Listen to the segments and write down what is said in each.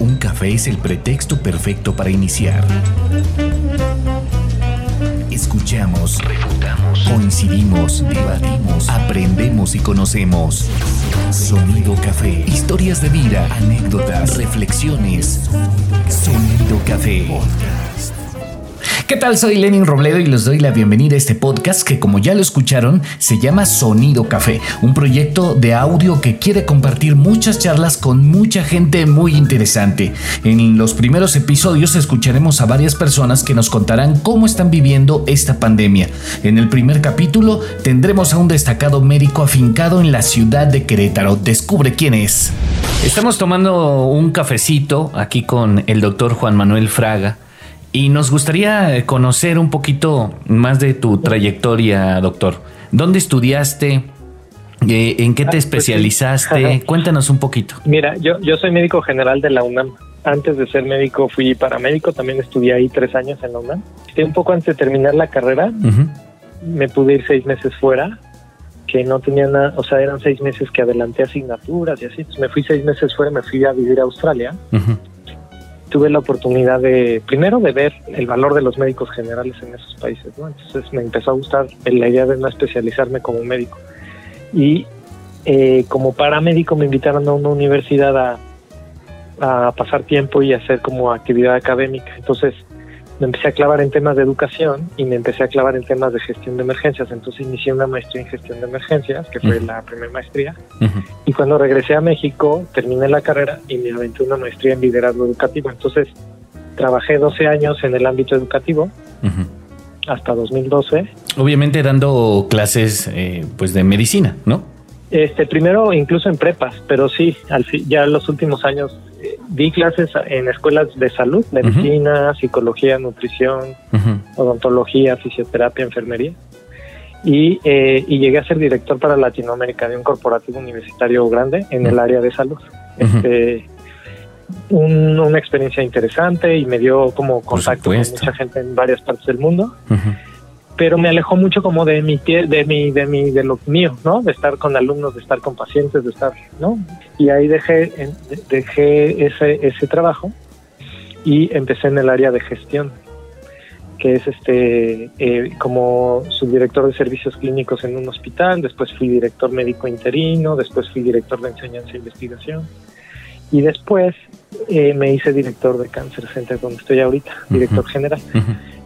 un café es el pretexto perfecto para iniciar. Escuchamos, refutamos, coincidimos, debatimos, aprendemos y conocemos. Sonido Café. Historias de vida, anécdotas, reflexiones. Sonido Café. ¿Qué tal? Soy Lenin Robledo y les doy la bienvenida a este podcast que como ya lo escucharon se llama Sonido Café, un proyecto de audio que quiere compartir muchas charlas con mucha gente muy interesante. En los primeros episodios escucharemos a varias personas que nos contarán cómo están viviendo esta pandemia. En el primer capítulo tendremos a un destacado médico afincado en la ciudad de Querétaro. Descubre quién es. Estamos tomando un cafecito aquí con el doctor Juan Manuel Fraga. Y nos gustaría conocer un poquito más de tu trayectoria, doctor. ¿Dónde estudiaste? Eh, ¿En qué te ah, pues especializaste? Cuéntanos un poquito. Mira, yo, yo soy médico general de la UNAM. Antes de ser médico fui paramédico, también estudié ahí tres años en la UNAM. Y un poco antes de terminar la carrera, me pude ir seis meses fuera, que no tenía nada, o sea, eran seis meses que adelanté asignaturas y así. Entonces me fui seis meses fuera, me fui a vivir a Australia tuve la oportunidad de, primero, de ver el valor de los médicos generales en esos países, ¿no? Entonces me empezó a gustar la idea de no especializarme como médico. Y eh, como paramédico me invitaron a una universidad a, a pasar tiempo y hacer como actividad académica. Entonces me empecé a clavar en temas de educación y me empecé a clavar en temas de gestión de emergencias. Entonces inicié una maestría en gestión de emergencias, que fue la primera maestría. Y cuando regresé a México, terminé la carrera y me aventé una maestría en liderazgo educativo. Entonces trabajé 12 años en el ámbito educativo. hasta 2012. Obviamente dando clases eh, pues de medicina, ¿no? Este, primero incluso en prepas, pero sí, al ya en los últimos años di clases en escuelas de salud, medicina, psicología, nutrición, odontología, fisioterapia, enfermería. Y, eh, y, llegué a ser director para Latinoamérica de un corporativo universitario grande en el área de salud. Este, una experiencia interesante y me dio como contacto con mucha gente en varias partes del mundo pero me alejó mucho como de mi de mi de mi de lo mío no de estar con alumnos de estar con pacientes de estar no y ahí dejé dejé ese ese trabajo y empecé en el área de gestión que es este eh, como subdirector de servicios clínicos en un hospital después fui director médico interino después fui director de enseñanza e investigación y después eh, me hice director de Cáncer Center donde estoy ahorita director general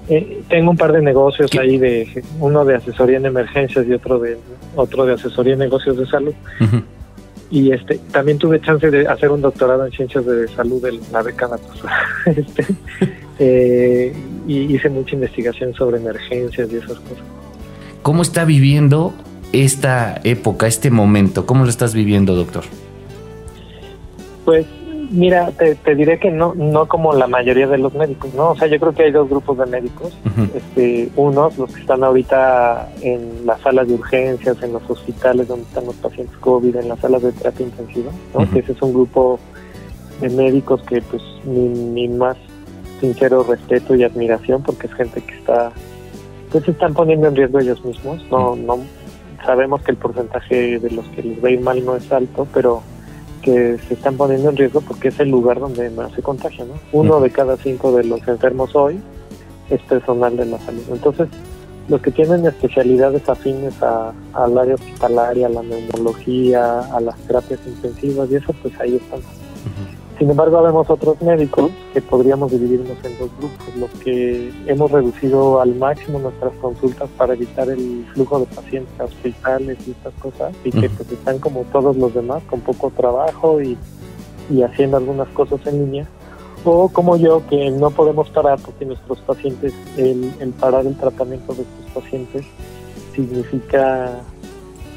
eh, tengo un par de negocios ahí de uno de asesoría en emergencias y otro de otro de asesoría en negocios de salud. Y este también tuve chance de hacer un doctorado en ciencias de salud en la década pasada. este, eh, y hice mucha investigación sobre emergencias y esas cosas. ¿Cómo está viviendo esta época, este momento? ¿Cómo lo estás viviendo, doctor? Pues Mira, te, diré que no no como la mayoría de los médicos, ¿no? O sea, yo creo que hay dos grupos de médicos. este, unos, los que están ahorita en las salas de urgencias, en los hospitales donde están los pacientes COVID, en las salas de terapia intensiva, ¿no? Que ese es un grupo de médicos que, pues, mi, más sincero respeto y admiración, porque es gente que está, pues, se están poniendo en riesgo ellos mismos. No, no, sabemos que el porcentaje de los que les va a ir mal no es alto, pero que se están poniendo en riesgo porque es el lugar donde más se contagia, ¿no? Uno de cada cinco de los enfermos hoy es personal de la salud. Entonces, los que tienen especialidades afines al área hospitalaria, a la neumología, a las terapias intensivas y eso, pues ahí están. Sin embargo, vemos otros médicos que podríamos dividirnos en dos grupos, los que hemos reducido al máximo nuestras consultas para evitar el flujo de pacientes a hospitales y estas cosas, y que pues están como todos los demás, con poco trabajo y, haciendo algunas cosas en línea, o como yo, que no podemos parar porque nuestros pacientes, el, parar el tratamiento de estos pacientes significa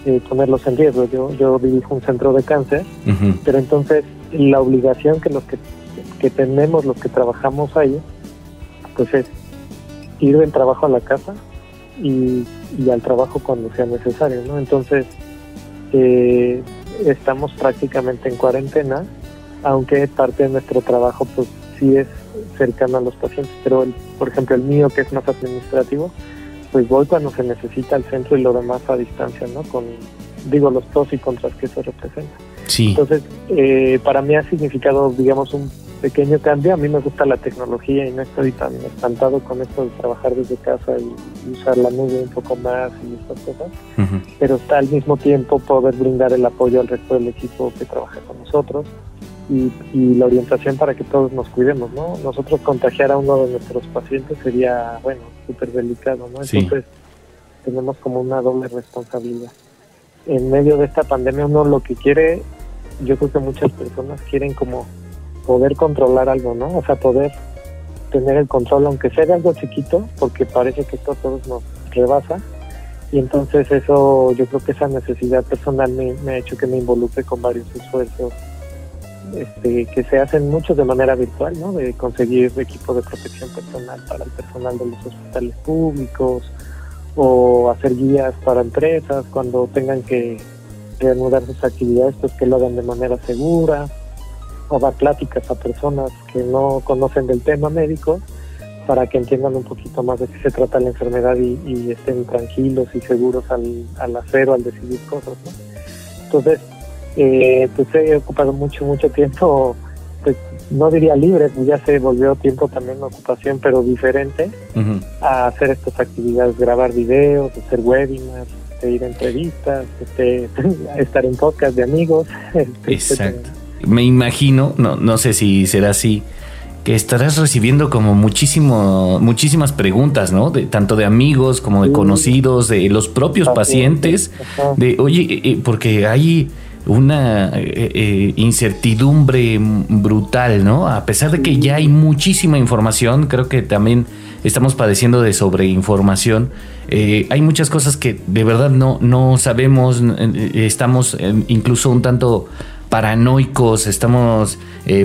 eh, ponerlos en riesgo. Yo, yo dirijo un centro de cáncer, pero entonces la obligación que los que, tenemos, los que trabajamos ahí, pues es ir del trabajo a la casa y, al trabajo cuando sea necesario, ¿no? Entonces, eh, estamos prácticamente en cuarentena, aunque parte de nuestro trabajo, pues sí es cercano a los pacientes, pero por ejemplo el mío, que es más administrativo, pues voy cuando se necesita al centro y lo demás a distancia, ¿no? Con, digo, los pros y contras que eso representa. Entonces, eh, para mí ha significado, digamos, un pequeño cambio. A mí me gusta la tecnología y no estoy tan espantado con esto de trabajar desde casa y, usar la nube un poco más y estas cosas. Pero está al mismo tiempo poder brindar el apoyo al resto del equipo que trabaja con nosotros y, la orientación para que todos nos cuidemos, ¿no? Nosotros contagiar a uno de nuestros pacientes sería, bueno, súper delicado, ¿no? Entonces tenemos como una doble responsabilidad. En medio de esta pandemia uno lo que quiere, yo creo que muchas personas quieren como poder controlar algo, ¿no? O sea, poder tener el control, aunque sea de algo chiquito, porque parece que esto todos nos rebasa. Y entonces eso, yo creo que esa necesidad personal me, ha hecho que me involucre con varios esfuerzos este, que se hacen muchos de manera virtual, ¿no? De conseguir equipo de protección personal para el personal de los hospitales públicos o hacer guías para empresas cuando tengan que reanudar sus actividades, pues que lo hagan de manera segura o dar pláticas a personas que no conocen del tema médico para que entiendan un poquito más de qué se trata la enfermedad y, estén tranquilos y seguros al, al hacer o al decidir cosas. ¿no? Entonces, eh, pues he ocupado mucho, mucho tiempo, pues no diría libre, pues ya se volvió tiempo también una ocupación, pero diferente a hacer estas actividades, grabar videos, hacer webinars, este, ir a entrevistas, este, estar en podcast de amigos. Este, Exacto. Me imagino, no, no sé si será así, que estarás recibiendo como muchísimo, muchísimas preguntas, ¿no? De, tanto de amigos como de conocidos, de los propios pacientes, de, oye, eh, eh, porque hay una eh, eh, incertidumbre brutal, ¿no? A pesar de que ya hay muchísima información, creo que también estamos padeciendo de sobreinformación. Eh, hay muchas cosas que de verdad no, no sabemos, estamos incluso un tanto paranoicos, estamos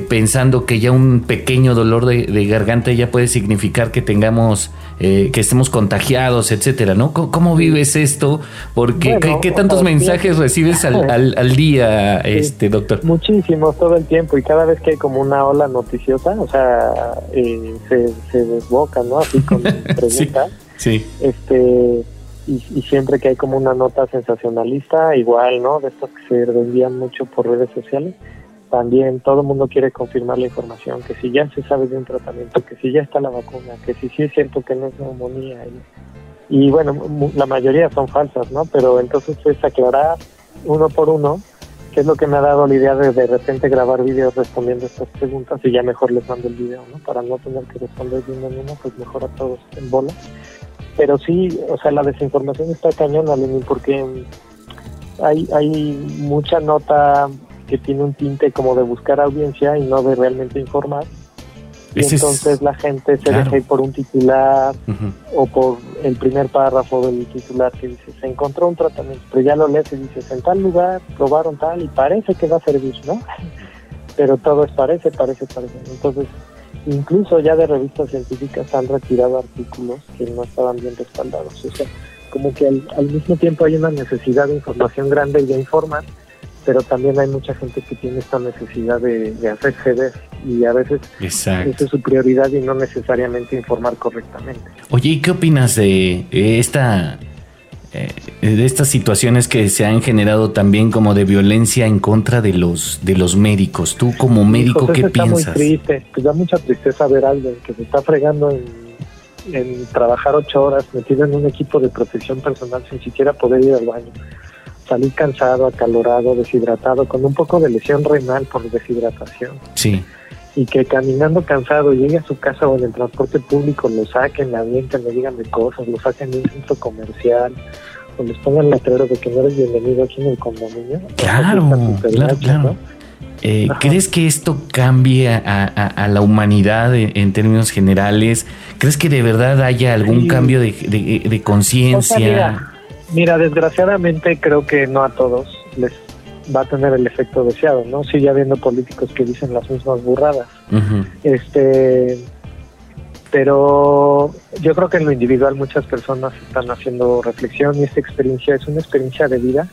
pensando que ya un pequeño dolor de, garganta ya puede significar que tengamos eh, que estemos contagiados, etcétera, ¿no? ¿Cómo, vives esto? Porque ¿qué, tantos mensajes recibes al, al, día, este doctor? Muchísimos, todo el tiempo, y cada vez que hay como una ola noticiosa, o sea, eh, se, se desboca, ¿no? Así con preguntas. sí, Este, y, y, siempre que hay como una nota sensacionalista, igual, ¿no? De estas que se vendían mucho por redes sociales, también todo el mundo quiere confirmar la información, que si ya se sabe de un tratamiento, que si ya está la vacuna, que si sí es cierto que no es neumonía. Y, bueno, la mayoría son falsas, ¿no? Pero entonces es aclarar uno por uno, que es lo que me ha dado la idea de de repente grabar vídeos respondiendo estas preguntas y ya mejor les mando el video, ¿no? Para no tener que responder de uno en uno, pues mejor a todos en bola. Pero sí, o sea, la desinformación está cañona, porque hay, hay mucha nota que tiene un tinte como de buscar audiencia y no de realmente informar. Y entonces la gente se deja ir por un titular o por el primer párrafo del titular que dice, se encontró un tratamiento, pero ya lo lees y dices, en tal lugar probaron tal y parece que va a servir, ¿no? pero todo es parece, parece, parece. Entonces, incluso ya de revistas científicas han retirado artículos que no estaban bien respaldados. O sea, como que al, al mismo tiempo hay una necesidad de información grande y de informar, pero también hay mucha gente que tiene esta necesidad de, hacer ceder y a veces esa es su prioridad y no necesariamente informar correctamente. Oye, ¿y qué opinas de esta de estas situaciones que se han generado también como de violencia en contra de los de los médicos? Tú como médico, ¿qué piensas? Está muy triste, pues da mucha tristeza ver a alguien que se está fregando en, en trabajar ocho horas metido en un equipo de protección personal sin siquiera poder ir al baño salir cansado, acalorado, deshidratado, con un poco de lesión renal por deshidratación. Sí. Y que caminando cansado llegue a su casa o en el transporte público lo saquen, la avienten, le digan de cosas, lo saquen de un centro comercial o les pongan letreros de que no eres bienvenido aquí en el condominio. Claro, claro, claro. Eh, ¿Crees que esto cambie a, la humanidad en, términos generales? ¿Crees que de verdad haya algún cambio de, de, conciencia? Mira, desgraciadamente creo que no a todos les va a tener el efecto deseado, ¿no? Sigue habiendo políticos que dicen las mismas burradas. Este pero yo creo que en lo individual muchas personas están haciendo reflexión y esta experiencia es una experiencia de vida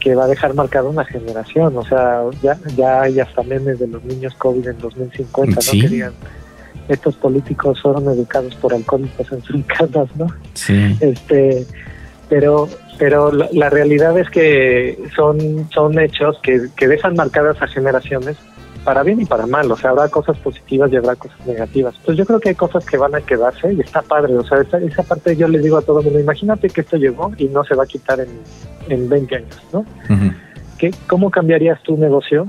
que va a dejar marcada una generación, o sea, ya ya hay hasta memes de los niños COVID en 2050, ¿no? Querían estos políticos fueron educados por alcohólicos en sus casas, ¿no? Sí. Este pero pero la, realidad es que son son hechos que, que dejan marcadas a generaciones para bien y para mal, o sea, habrá cosas positivas y habrá cosas negativas. Pues yo creo que hay cosas que van a quedarse y está padre, o sea, esa, esa parte yo les digo a todo el mundo, imagínate que esto llegó y no se va a quitar en, en 20 años, ¿no? ¿Qué, ¿Cómo cambiarías tu negocio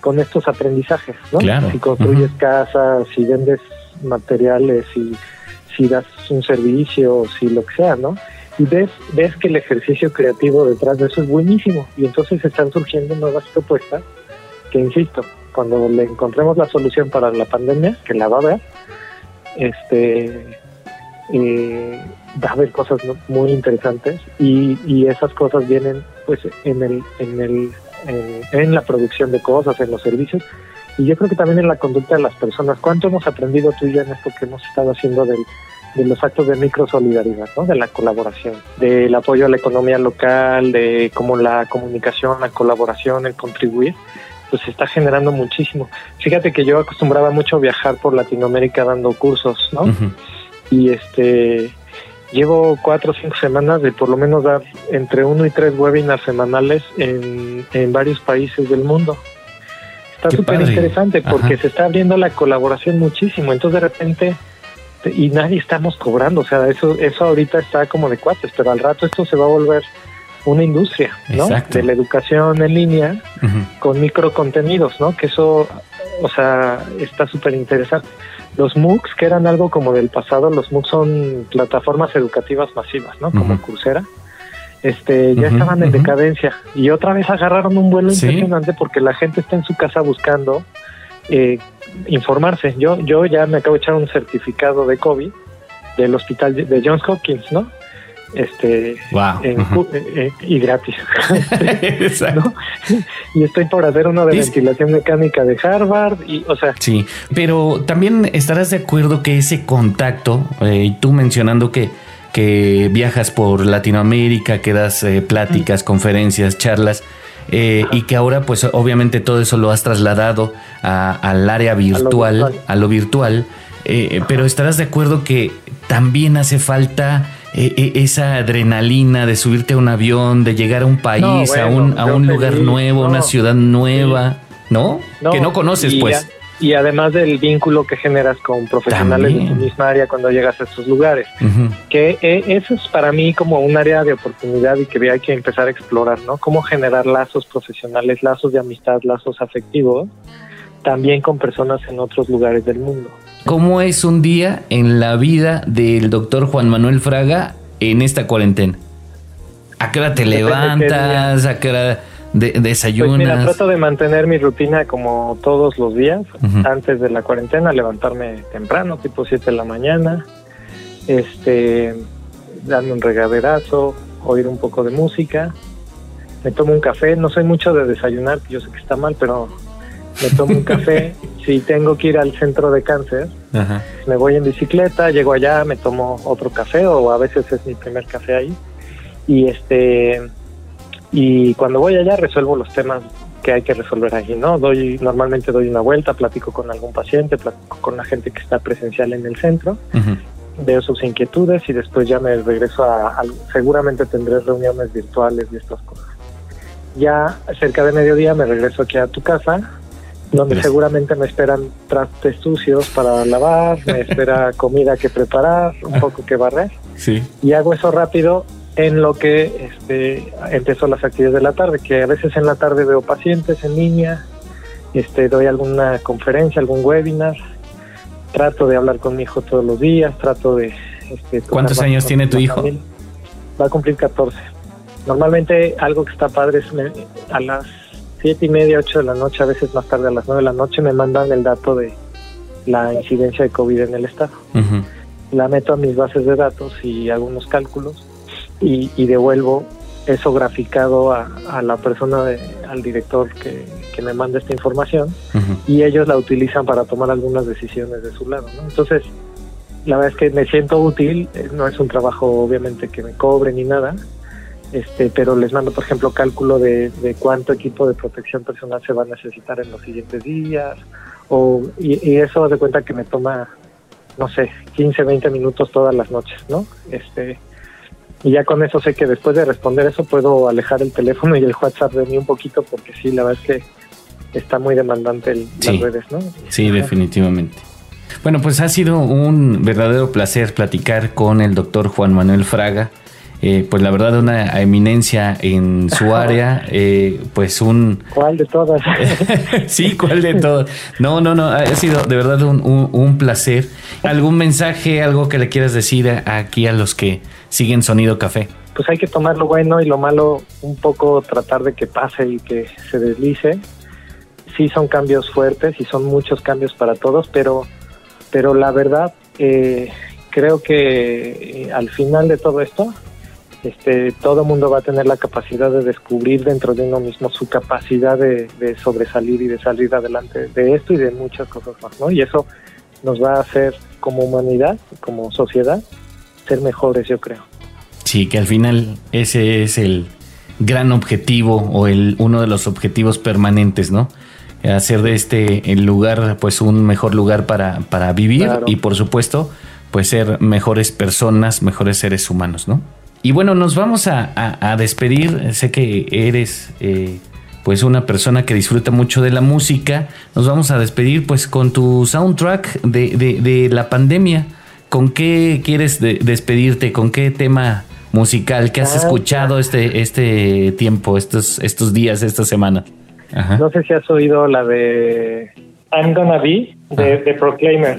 con estos aprendizajes, ¿no? Si construyes casas, si vendes materiales, si, si das un servicio, si lo que sea, ¿no? Ves, ves que el ejercicio creativo detrás de eso es buenísimo. Y entonces están surgiendo nuevas propuestas que, insisto, cuando le encontremos la solución para la pandemia, que la va a ver, este, eh, va a haber cosas muy interesantes. Y, y esas cosas vienen pues en el, en el en, la producción de cosas, en los servicios. Y yo creo que también en la conducta de las personas. ¿Cuánto hemos aprendido tú y yo en esto que hemos estado haciendo del, de los actos de microsolidaridad, ¿no? de la colaboración, del apoyo a la economía local, de cómo la comunicación, la colaboración, el contribuir? pues se está generando muchísimo. Fíjate que yo acostumbraba mucho a viajar por Latinoamérica dando cursos, ¿no? Y este llevo cuatro o cinco semanas de por lo menos dar entre uno y tres webinars semanales en, en varios países del mundo. Está súper interesante porque se está abriendo la colaboración muchísimo. Entonces de repente y nadie estamos cobrando, o sea, eso eso ahorita está como de cuates, pero al rato esto se va a volver una industria, ¿no? De la educación en línea con micro contenidos, ¿no? Que eso, o sea, está súper interesante. Los MOOCs, que eran algo como del pasado, los MOOCs son plataformas educativas masivas, ¿no? Como Coursera. Este, ya estaban en decadencia y otra vez agarraron un vuelo impresionante porque la gente está en su casa buscando eh, informarse. Yo, yo ya me acabo de echar un certificado de COVID del hospital de Johns Hopkins, ¿no? este y gratis. Y estoy por hacer uno de ventilación mecánica de Harvard y o sea sí pero también estarás de acuerdo que ese contacto eh, tú mencionando que que viajas por Latinoamérica que das eh, pláticas conferencias charlas eh, y que ahora pues obviamente todo eso lo has trasladado al área virtual a lo virtual, pero estarás de acuerdo que también hace falta e, e, esa adrenalina de subirte a un avión, de llegar a un país, a un, a un lugar nuevo, a una ciudad nueva, ¿no? Que no conoces, pues. Y además del vínculo que generas con profesionales de tu misma área cuando llegas a estos lugares. Que eh, eso es para mí como un área de oportunidad y que hay que empezar a explorar, ¿no? Cómo generar lazos profesionales, lazos de amistad, lazos afectivos, también con personas en otros lugares del mundo. ¿Cómo es un día en la vida del doctor Juan Manuel Fraga en esta cuarentena? ¿A qué hora te levantas? ¿A qué hora desayunas? Pues mira, trato de mantener mi rutina como todos los días, antes de la cuarentena, levantarme temprano, tipo 7 de la mañana, este, darme un regaderazo, oír un poco de música, me tomo un café, no soy mucho de desayunar, yo sé que está mal, pero me tomo un café. si tengo que ir al centro de cáncer, me voy en bicicleta, llego allá, me tomo otro café o a veces es mi primer café ahí. Y este y cuando voy allá resuelvo los temas que hay que resolver allí, ¿no? Doy normalmente doy una vuelta, platico con algún paciente, platico con la gente que está presencial en el centro. Veo sus inquietudes y después ya me regreso a, seguramente tendré reuniones virtuales y estas cosas. Ya cerca de mediodía me regreso aquí a tu casa, donde seguramente me esperan trastes sucios para lavar, me espera comida que preparar, un poco que barrer. Sí. Y hago eso rápido en lo que este, empezó las actividades de la tarde, que a veces en la tarde veo pacientes en línea, este, doy alguna conferencia, algún webinar, trato de hablar con mi hijo todos los días, trato de... Este, ¿Cuántos años tiene tu hijo? Va a cumplir 14. Normalmente algo que está padre es a las siete y media, ocho de la noche, a veces más tarde a las nueve de la noche, me mandan el dato de la incidencia de COVID en el estado. La meto a mis bases de datos y hago unos cálculos y, devuelvo eso graficado a, la persona, de, al director que, me manda esta información y ellos la utilizan para tomar algunas decisiones de su lado. Entonces, la verdad es que me siento útil, eh, no es un trabajo obviamente que me cobre ni nada, este, pero les mando, por ejemplo, cálculo de, cuánto equipo de protección personal se va a necesitar en los siguientes días, o, y, eso de cuenta que me toma, no sé, 15, 20 minutos todas las noches, ¿no? Este, y ya con eso sé que después de responder eso puedo alejar el teléfono y el WhatsApp de mí un poquito, porque sí, la verdad es que está muy demandante el, las redes, ¿no? Sí, definitivamente. Bueno, pues ha sido un verdadero placer platicar con el doctor Juan Manuel Fraga. Eh, pues la verdad una eminencia en su área, eh, pues un... ¿Cuál de todas? sí, ¿cuál de todas? No, no, no, ha sido de verdad un, placer. ¿Algún mensaje, algo que le quieras decir aquí a los que siguen Sonido Café? Pues hay que tomar lo bueno y lo malo, un poco tratar de que pase y que se deslice. Sí son cambios fuertes y son muchos cambios para todos, pero, pero la verdad... Eh, creo que al final de todo esto este, todo mundo va a tener la capacidad de descubrir dentro de uno mismo su capacidad de, sobresalir y de salir adelante de esto y de muchas cosas más, ¿no? Y eso nos va a hacer como humanidad, como sociedad, ser mejores, yo creo. Sí, que al final ese es el gran objetivo o el uno de los objetivos permanentes, ¿no? Hacer de este el lugar, pues un mejor lugar para, para vivir y por supuesto, pues ser mejores personas, mejores seres humanos, ¿no? Y bueno, nos vamos a, despedir. Sé que eres eh, pues una persona que disfruta mucho de la música. Nos vamos a despedir pues con tu soundtrack de, la pandemia. ¿Con qué quieres despedirte? ¿Con qué tema musical que has ah, escuchado este, este tiempo, estos, estos días, esta semana? No sé si has oído la de I'm Gonna Be de, de Proclaimer.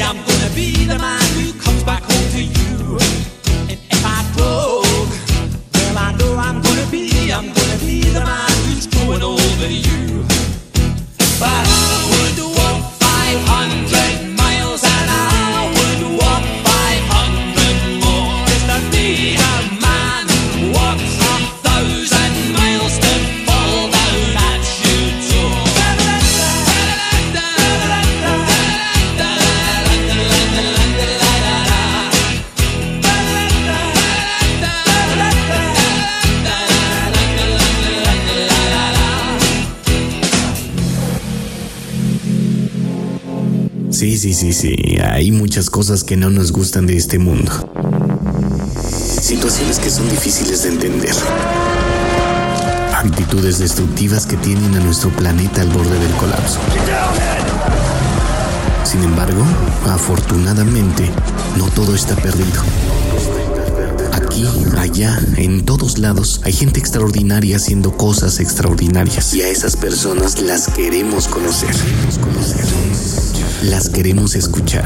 I'm gonna be the man who comes back home to you. And if I broke, well I know I'm gonna be, I'm gonna be the man who's growing older than you. But Sí, sí, sí. Hay muchas cosas que no nos gustan de este mundo. Situaciones que son difíciles de entender. Actitudes destructivas que tienen a nuestro planeta al borde del colapso. Sin embargo, afortunadamente, no todo está perdido. Allá, en todos lados, hay gente extraordinaria haciendo cosas extraordinarias. Y a esas personas las queremos conocer. Las queremos escuchar.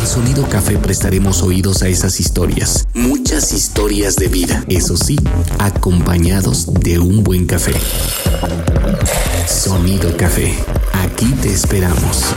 En Sonido Café prestaremos oídos a esas historias. Muchas historias de vida. Eso sí, acompañados de un buen café. Sonido Café. Aquí te esperamos.